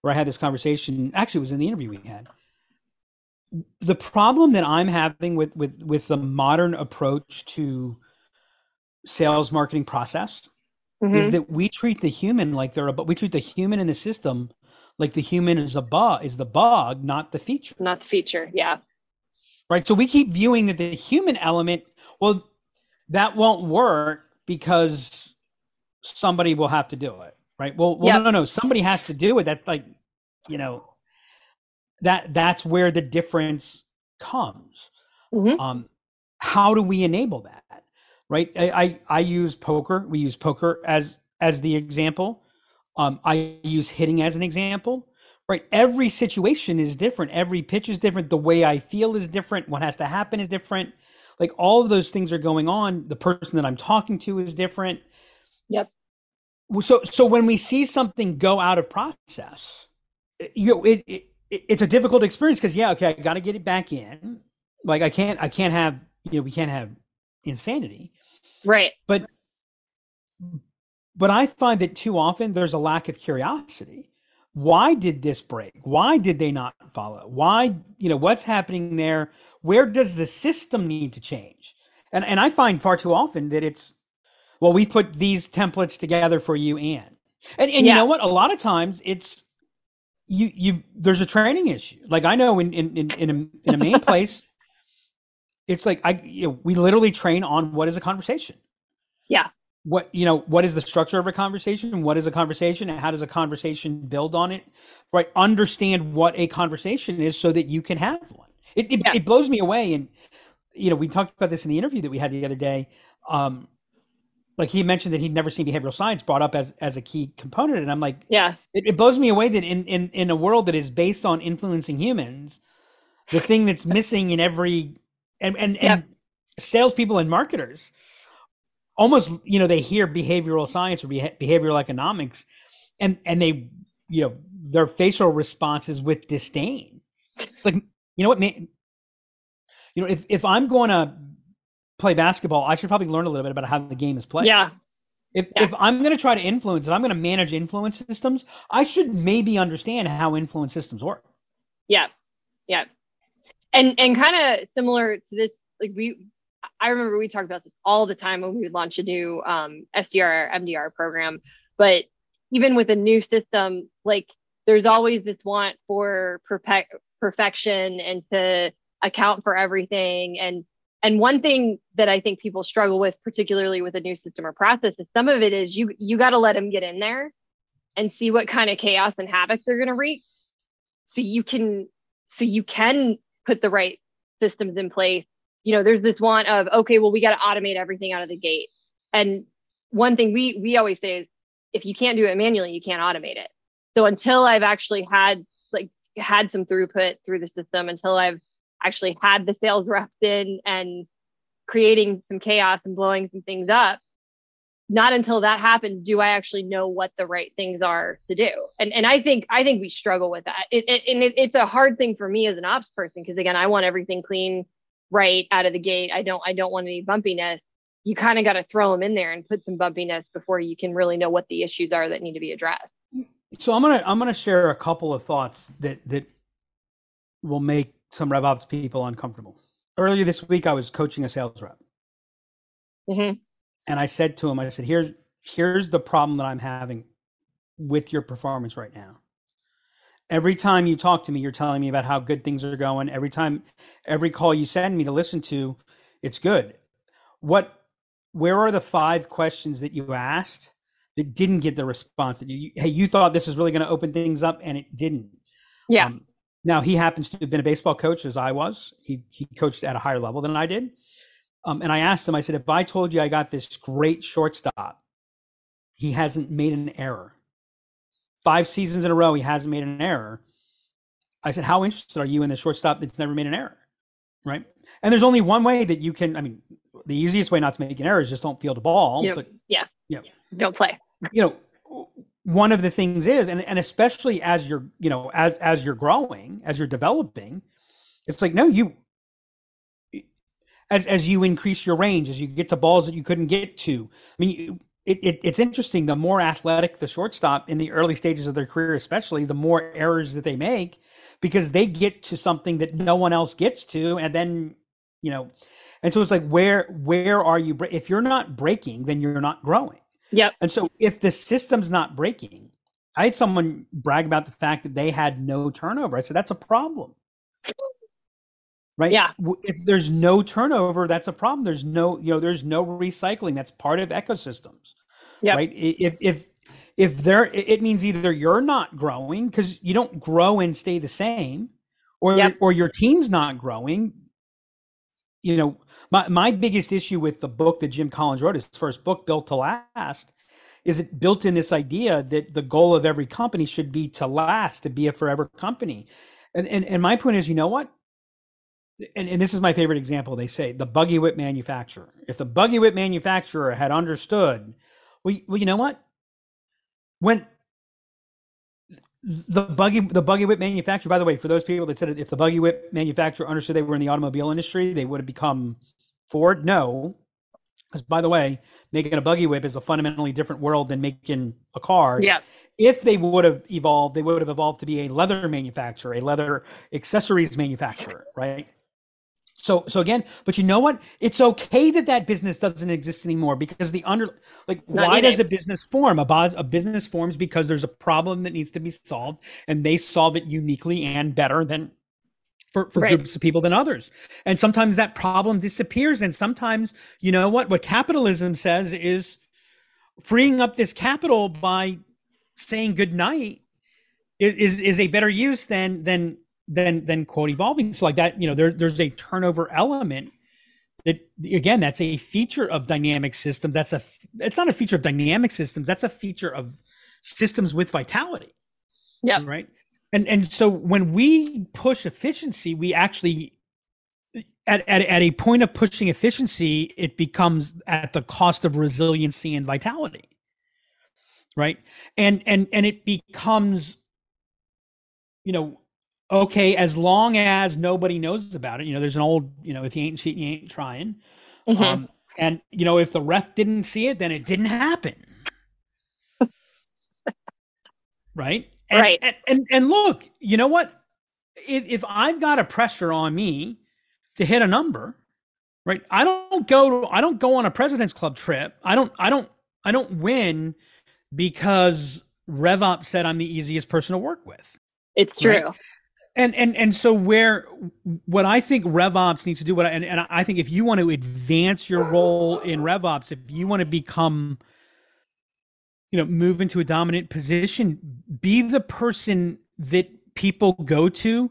where I had this conversation. Actually, it was in the interview we had. The problem that I'm having with with with the modern approach to sales marketing process mm-hmm. is that we treat the human like they're a but we treat the human in the system like the human is a bug is the bug not the feature. Not the feature yeah. Right? So we keep viewing that the human element well that won't work because somebody will have to do it right? Well, well yep. no no no somebody has to do it. That's like you know that that's where the difference comes. Mm-hmm. um how do we enable that right? I, I i use poker. We use poker as as the example um, I use hitting as an example, right? Every situation is different. Every pitch is different. The way I feel is different. What has to happen is different. Like all of those things are going on. The person that I'm talking to is different. Yep. So, so when we see something go out of process, you know, it, it it's a difficult experience because yeah, okay, I got to get it back in. Like I can't, I can't have, you know, we can't have insanity. Right. But but I find that too often there's a lack of curiosity. Why did this break? Why did they not follow? Why, you know, what's happening there? Where does the system need to change? And and I find far too often that it's well, we put these templates together for you and and, and yeah. you know what? A lot of times it's you you there's a training issue. Like I know in in in, in a, in a main *laughs* place, it's like I you know, we literally train on what is a conversation. Yeah what you know what is the structure of a conversation? What is a conversation? And how does a conversation build on it? Right? Understand what a conversation is so that you can have one. It, it, yeah. it blows me away. And you know we talked about this in the interview that we had the other day. Um like he mentioned that he'd never seen behavioral science brought up as as a key component. And i'm like yeah. it, it blows me away that in in in a world that is based on influencing humans the thing that's missing in every and and, and salespeople and marketers almost you know they hear behavioral science or behavioral economics and and they you know their facial responses with disdain. It's like you know what man you know if, if i'm going to play basketball i should probably learn a little bit about how the game is played. Yeah. If, yeah. if i'm going to try to influence if i'm going to manage influence systems i should maybe understand how influence systems work. Yeah. Yeah. And and kind of similar to this like we I remember we talked about this all the time when we would launch a new um, SDR MDR program. But even with a new system, like there's always this want for perfect perfection and to account for everything and and one thing that i think people struggle with particularly with a new system or process is some of it is you you got to let them get in there and see what kind of chaos and havoc they're going to wreak so you can so you can put the right systems in place you know there's this want of okay well we got to automate everything out of the gate. And one thing we we always say is if you can't do it manually you can't automate it. So until i've actually had like had some throughput through the system until i've actually had the sales *laughs* reps in and creating some chaos and blowing some things up not until that happens do i actually know what the right things are to do. And and i think i think we struggle with that. It, it, and it, it's a hard thing for me as an ops person because again i want everything clean right out of the gate i don't i don't want any bumpiness you kind of got to throw them in there and put some bumpiness before you can really know what the issues are that need to be addressed so i'm gonna i'm gonna share a couple of thoughts that that will make some RevOps people uncomfortable. Earlier this week, I was coaching a sales rep, mm-hmm. and I said to him, "I said, here's here's the problem that I'm having with your performance right now. Every time you talk to me, you're telling me about how good things are going. Every time, every call you send me to listen to, it's good. What, where are the five questions that you asked that didn't get the response that you, hey, you thought this was really going to open things up and it didn't? Yeah. Um, now he happens to have been a baseball coach as I was. He he coached at a higher level than I did. Um, and I asked him, I said, if I told you I got this great shortstop, he hasn't made an error. Five seasons in a row, he hasn't made an error. I said, how interested are you in the shortstop that's never made an error? Right. And there's only one way that you can, I mean, the easiest way not to make an error is just don't field the ball. Yep. But yeah. Yeah. Don't play. You know, one of the things is and, and especially as you're you know as as you're growing as you're developing it's like no you as, as you increase your range as you get to balls that you couldn't get to i mean you, it, it, it's interesting the more athletic the shortstop in the early stages of their career especially the more errors that they make because they get to something that no one else gets to and then you know and so it's like where where are you if you're not breaking then you're not growing Yep. And so if the system's not breaking, I had someone brag about the fact that they had no turnover. I said, that's a problem. Right? Yeah. If there's no turnover, that's a problem. There's no, you know, there's no recycling. That's part of ecosystems. Yeah. Right. If if if there it means either you're not growing because you don't grow and stay the same, or yep. or your team's not growing. You know, my my biggest issue with the book that Jim Collins wrote, his first book, Built to Last, is it built in this idea that the goal of every company should be to last, to be a forever company. And and, and my point is, you know what? And, and this is my favorite example. They say the buggy whip manufacturer. If the buggy whip manufacturer had understood, well, well, you know what? When the buggy the buggy whip manufacturer by the way for those people that said if the buggy whip manufacturer understood they were in the automobile industry they would have become Ford? No. Because by the way, making a buggy whip is a fundamentally different world than making a car. Yeah. If they would have evolved, they would have evolved to be a leather manufacturer, a leather accessories manufacturer, right? So, so again, but you know what? It's okay that that business doesn't exist anymore because the under, like, why does a business form? A, a business forms because there's a problem that needs to be solved, and they solve it uniquely and better than for, for right. groups of people than others. And sometimes that problem disappears. And sometimes, you know what? What capitalism says is freeing up this capital by saying good night is, is a better use than than than than quote evolving. So like that, you know, there, there's a turnover element that again, that's a feature of dynamic systems. That's a it's not a feature of dynamic systems, that's a feature of systems with vitality. Yeah. Right and and so when we push efficiency we actually at, at, at a point of pushing efficiency it becomes at the cost of resiliency and vitality right and and and it becomes you know okay as long as nobody knows about it you know there's an old you know if you ain't cheating you ain't trying mm-hmm. um, and you know if the ref didn't see it then it didn't happen *laughs* right and, right. And, and, and look, you know what? If, if I've got a pressure on me to hit a number, right? I don't go to, I don't go on a president's club trip. I don't I don't I don't win because RevOps said I'm the easiest person to work with. It's true. Right? And and and so where what I think RevOps needs to do what I, and, and I think if you want to advance your role in RevOps, if you want to become you know move into a dominant position, be the person that people go to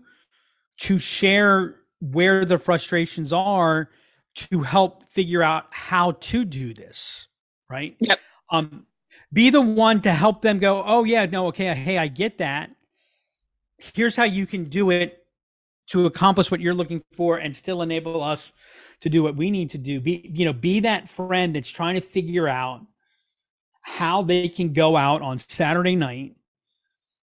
to share where the frustrations are to help figure out how to do this, right? Yep. Um be the one to help them go, "Oh yeah, no, okay, hey, I get that." Here's how you can do it to accomplish what you're looking for and still enable us to do what we need to do. Be you know be that friend that's trying to figure out how they can go out on saturday night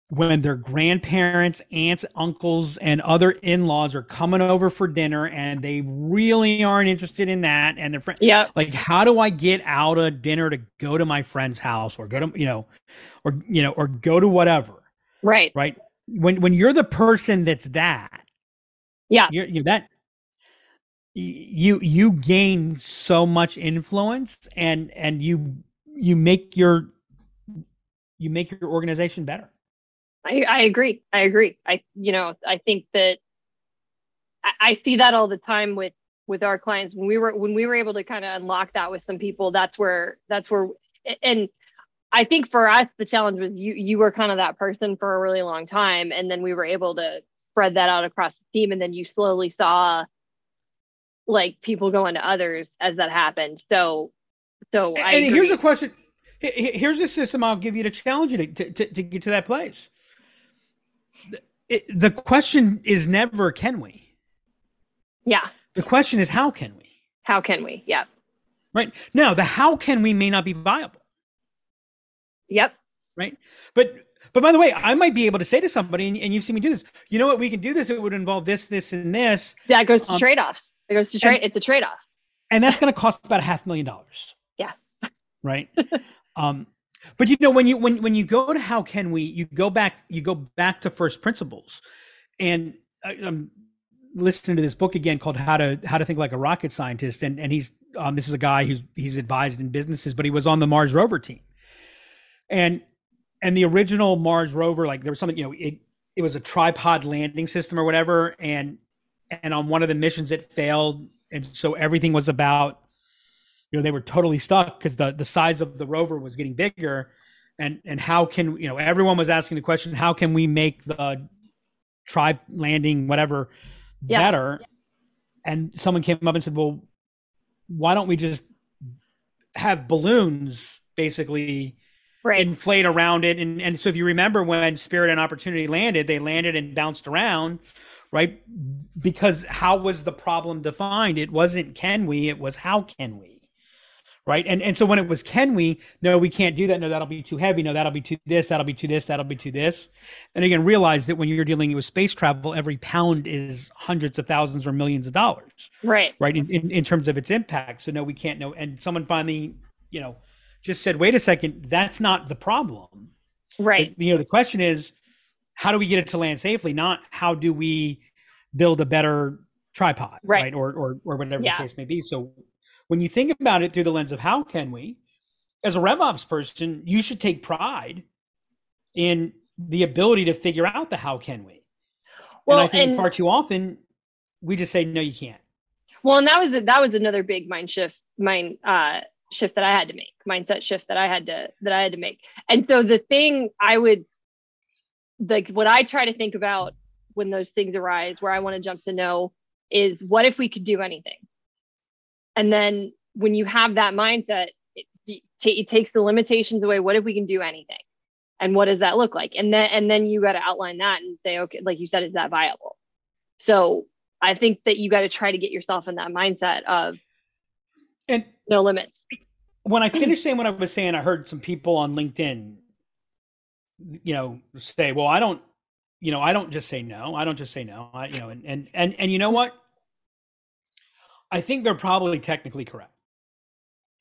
when their grandparents aunts uncles and other in-laws are coming over for dinner and they really aren't interested in that and their friend yeah like how do i get out of dinner to go to my friend's house or go to you know or you know or go to whatever right. right when when you're the person that's that yeah. you're, you that you you gain so much influence and and you you make your you make your organization better. I i agree. I agree. I you know i think that I, I see that all the time with with our clients. When we were when we were able to kind of unlock that with some people that's where that's where and I think for us, the challenge was you you were kind of that person for a really long time, and then we were able to spread that out across the team, and then you slowly saw like people go into others as that happened. So, so and, and here's a question. Here's a system I'll give you to challenge you to to, to get to that place. It, the question is never can we. Yeah. The question is how can we. How can we? Yeah. Right now, the how can we may not be viable Yep. Right. But but by the way, I might be able to say to somebody, and, and, you've seen me do this. You know what? We can do this. It would involve this, this, and this. Yeah, it goes to um, trade offs. It goes to trade. It's a trade off. And that's going to cost about a half million dollars. Yeah. Right. *laughs* um, but you know when you when when you go to how can we, you go back you go back to first principles, and I, I'm listening to this book again called How to How to Think Like a Rocket Scientist, and and he's um, this is a guy who's he's advised in businesses, but he was on the Mars rover team and and the original Mars rover, like there was something, you know, it it was a tripod landing system or whatever, and and on one of the missions it failed, and so everything was about, you know, they were totally stuck because the the size of the rover was getting bigger, and and how can you know everyone was asking the question, how can we make the tri landing whatever yeah. better, and someone came up and said, well, why don't we just have balloons basically right. inflate around it. And, and so if you remember when Spirit and Opportunity landed, they landed and bounced around, right? Because how was the problem defined? It wasn't can we, it was how can we. Right. And and so when it was can we, no, we can't do that. No, that'll be too heavy. No, that'll be too this, that'll be too this, that'll be too this. And again, realize that when you're dealing with space travel, every pound is hundreds of thousands or millions of dollars. Right. Right. In, in, in terms of its impact. So no, we can't know. And someone finally, you know, just said, wait a second, that's not the problem. Right. you know, the question is, how do we get it to land safely? Not how do we build a better tripod, right? right? Or, or, or whatever yeah. the case may be. So when you think about it through the lens of how can we, as a RevOps person, you should take pride in the ability to figure out the how can we. Well, and I think and, far too often we just say no, you can't. Well, and that was that was another big mind shift, mind uh, shift that I had to make, mindset shift that I had to that I had to make. And so the thing I would like what I try to think about when those things arise where I want to jump to no is what if we could do anything? And then when you have that mindset, it, it takes the limitations away. What if we can do anything? And what does that look like? And then and then you got to outline that and say, okay, like you said, is that viable? So I think that you got to try to get yourself in that mindset of and no limits. When I finished saying what I was saying, I heard some people on LinkedIn, you know, say, "Well, I don't, you know, I don't just say no. I don't just say no. I, you know, and and and and you know what? I think they're probably technically correct,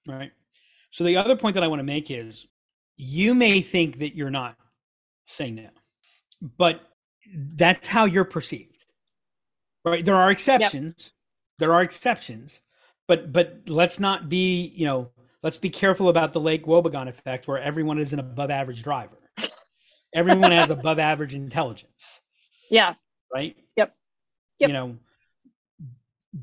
right? So the other point that I want to make is, you may think that you're not saying no, but that's how you're perceived, right? There are exceptions. Yep. There are exceptions, but but let's not be you know let's be careful about the Lake Wobegon effect where everyone is an above average driver. everyone has *laughs* above average intelligence Yeah. right Yep. Yep. you know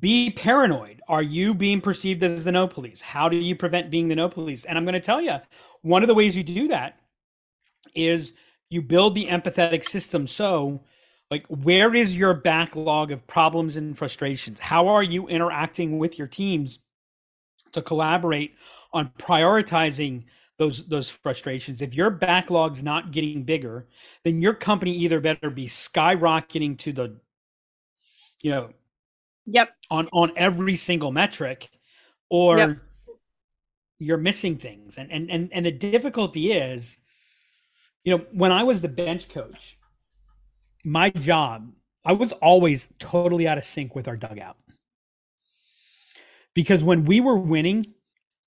be paranoid are you being perceived as the no police how do you prevent being the no police and i'm going to tell you one of the ways you do that is you build the empathetic system so like where is your backlog of problems and frustrations how are you interacting with your teams to collaborate on prioritizing those those frustrations if your backlog's not getting bigger then your company either better be skyrocketing to the you know Yep. on on every single metric or Yep. you're missing things and, and and and the difficulty is you know when i was the bench coach my job i was always totally out of sync with our dugout because when we were winning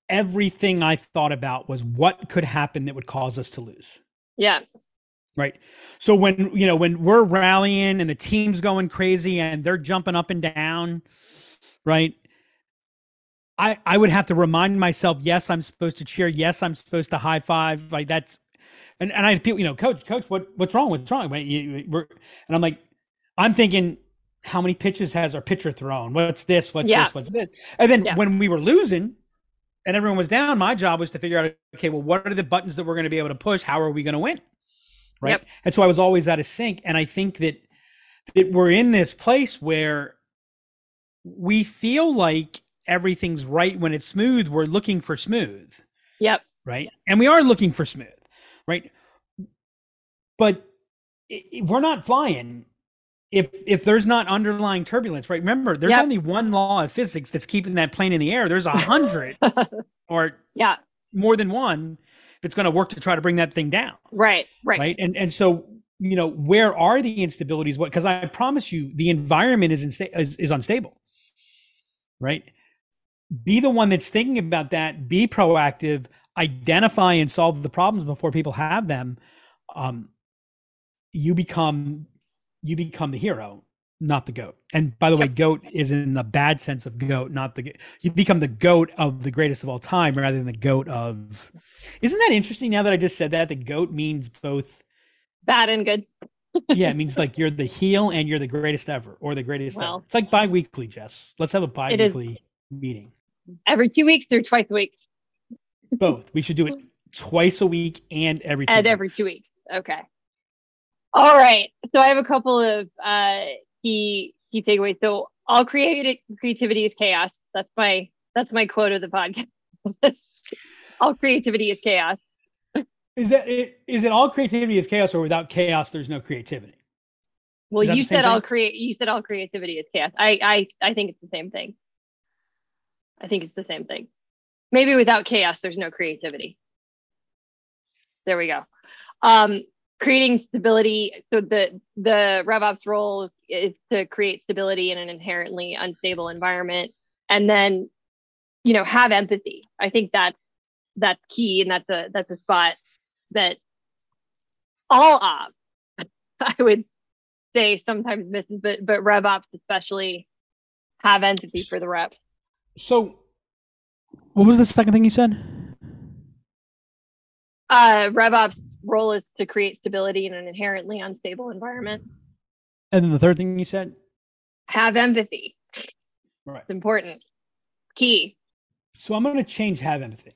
everything i thought about was what could happen that would cause us to lose Yeah. Right. So when you know when we're rallying and the team's going crazy and they're jumping up and down, right? I I would have to remind myself, yes, I'm supposed to cheer. Yes, I'm supposed to high five. Like that's, and and I have people, you know, coach, coach, what what's wrong? What's wrong? Wait, you- we're, and I'm like, I'm thinking, how many pitches has our pitcher thrown? What's this? What's Yeah. this? What's this? And then Yeah. when we were losing, and everyone was down, my job was to figure out, okay, well, what are the buttons that we're going to be able to push? How are we going to win? Right. Yep. And so I was always out of sync. And I think that that we're in this place where we feel like everything's right when it's smooth. We're looking for smooth, Yep. right? And we are looking for smooth, right? But i i- we're not flying if if there's not underlying turbulence, right? Remember, there's Yep. only one law of physics that's keeping that plane in the air. There's a *laughs* hundred or *laughs* Yeah. more than one that's going to work to try to bring that thing down Right. Right. right and and so you know where are the instabilities what because i promise you the environment is, insta- is is unstable right be the one that's thinking about that be proactive identify and solve the problems before people have them um you become you become the hero not the goat and by the way goat is in the bad sense of goat not the you become the goat of the greatest of all time rather than the goat of isn't that interesting now that i just said that the goat means both Bad and good. *laughs* yeah, it means like you're the heel and you're the greatest ever, or the greatest Well. ever. It's like bi-weekly, Jess. Let's have a bi-weekly meeting. Every two weeks or twice a week. Both. We should do it twice a week and every two and weeks. every two weeks. Okay. All right. So I have a couple of uh, key key takeaways. So all creative creativity is chaos. That's my that's my quote of the podcast. *laughs* all creativity is chaos. Is that it? Is it all creativity is chaos, or without chaos, there's no creativity? Well, you said all create. You said all creativity is chaos. I I I think it's the same thing. I think it's the same thing. Maybe without chaos, there's no creativity. There we go. Um, creating stability. So the the RevOps role is to create stability in an inherently unstable environment, and then, you know, have empathy. I think that's that's key, and that's a that's a spot that all ops, *laughs* I would say sometimes misses, but but RevOps especially have empathy for the reps. So, what was the second thing you said? Uh, RevOps role is to create stability in an inherently unstable environment. And then the third thing you said? Have empathy. Right. It's important. Key. So I'm going to change have empathy,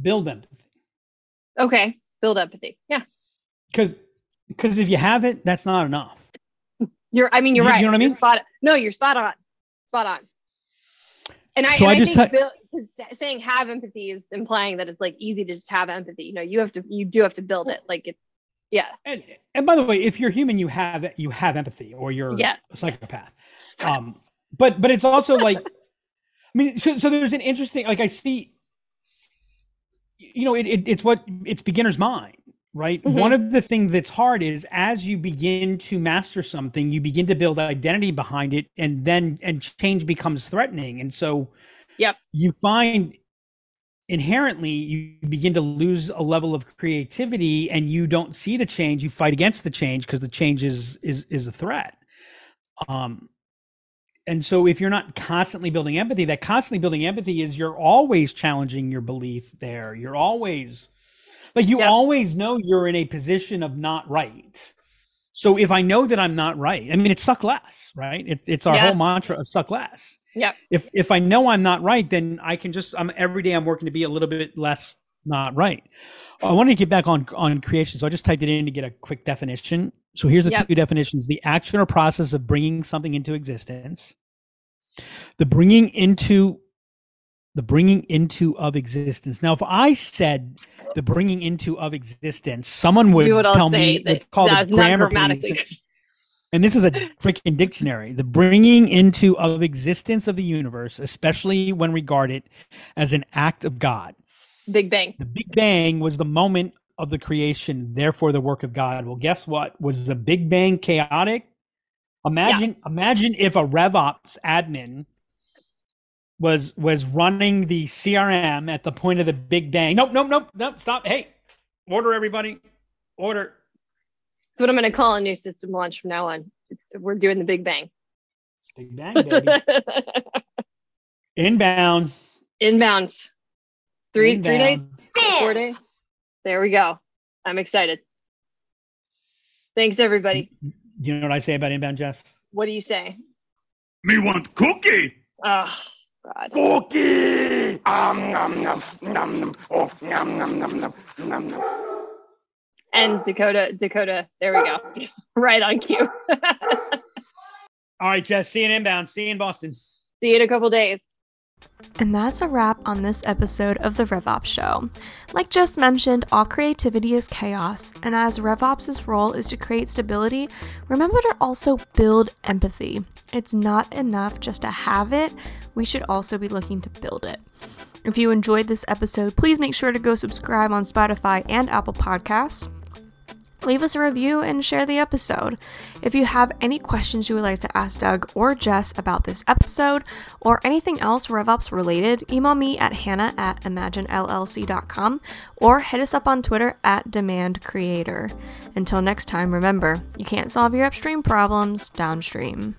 build empathy, Okay. Build empathy. Yeah. because because if you have it, that's not enough. You're I mean you're You- right. you know what I You're mean? Spot no, you're spot on. Spot on. And I, So and I I, just think 'cause saying have empathy is implying that it's like easy to just have empathy. You know, you have to you do have to build it. Like it's yeah. And and by the way, if you're human, you have you have empathy, or you're Yeah. a psychopath. Um, but but it's also like, I mean, so so there's an interesting like I see, you know, it, it it's what it's beginner's mind, right? Mhm. One of the things that's hard is as you begin to master something, you begin to build identity behind it, and then and change becomes threatening, and so Yep. you find inherently you begin to lose a level of creativity and you don't see the change you fight against the change because the change is is is a threat um and so if you're not constantly building empathy that constantly building empathy is you're always challenging your belief there you're always Like you Yep. always know you're in a position of not right. So if I know that I'm not right, I mean it's suck less, right? It's it's our Yeah. whole mantra of suck less. Yep. If if I know I'm not right, then I can just I'm every day I'm working to be a little bit less not right. Oh, I wanted to get back on on creation, so I just typed it in to get a quick definition. So here's the Yep. two definitions: the action or process of bringing something into existence, the bringing into the bringing into of existence. Now, if I said the bringing into of existence, someone would would tell me that call that's the grammar police. And this is a freaking dictionary. The bringing into of existence of the universe, especially when regarded as an act of God. Big Bang. The Big Bang was the moment of the creation, therefore the work of God. Well, guess what? Was the Big Bang chaotic? Imagine, imagine if a RevOps admin was was running the CRM at the point of the Big Bang. Nope, nope, nope, nope. Stop. Hey, order everybody. Order. That's what I'm going to call a new system launch from now on. It's, we're doing the Big Bang. Big Bang, baby. *laughs* Inbound. Inbounds. Three three days, Inbound. four days. There we go. I'm excited. Thanks everybody. You know what I say about inbound, Jess? What do you say? Me want cookie. Oh God. Cookie. Um, nom, nom, nom, nom. Oh, nom, nom, nom, nom, nom, nom. And Dakota, Dakota. There we go. *laughs* right on cue. *laughs* All right, Jess. See you in inbound. See you in Boston. See you in a couple days. And that's a wrap on this episode of the RevOps Show. Like Jess mentioned, all creativity is chaos, and as RevOps' role is to create stability, remember to also build empathy. It's not enough just to have it, we should also be looking to build it. If you enjoyed this episode, please make sure to go subscribe on Spotify and Apple Podcasts. Leave us a review and share the episode. If you have any questions you would like to ask Doug or Jess about this episode or anything else RevOps related, email me at hannah at imaginellc.com or hit us up on Twitter at demandcreator. Until next time, remember, you can't solve your upstream problems downstream.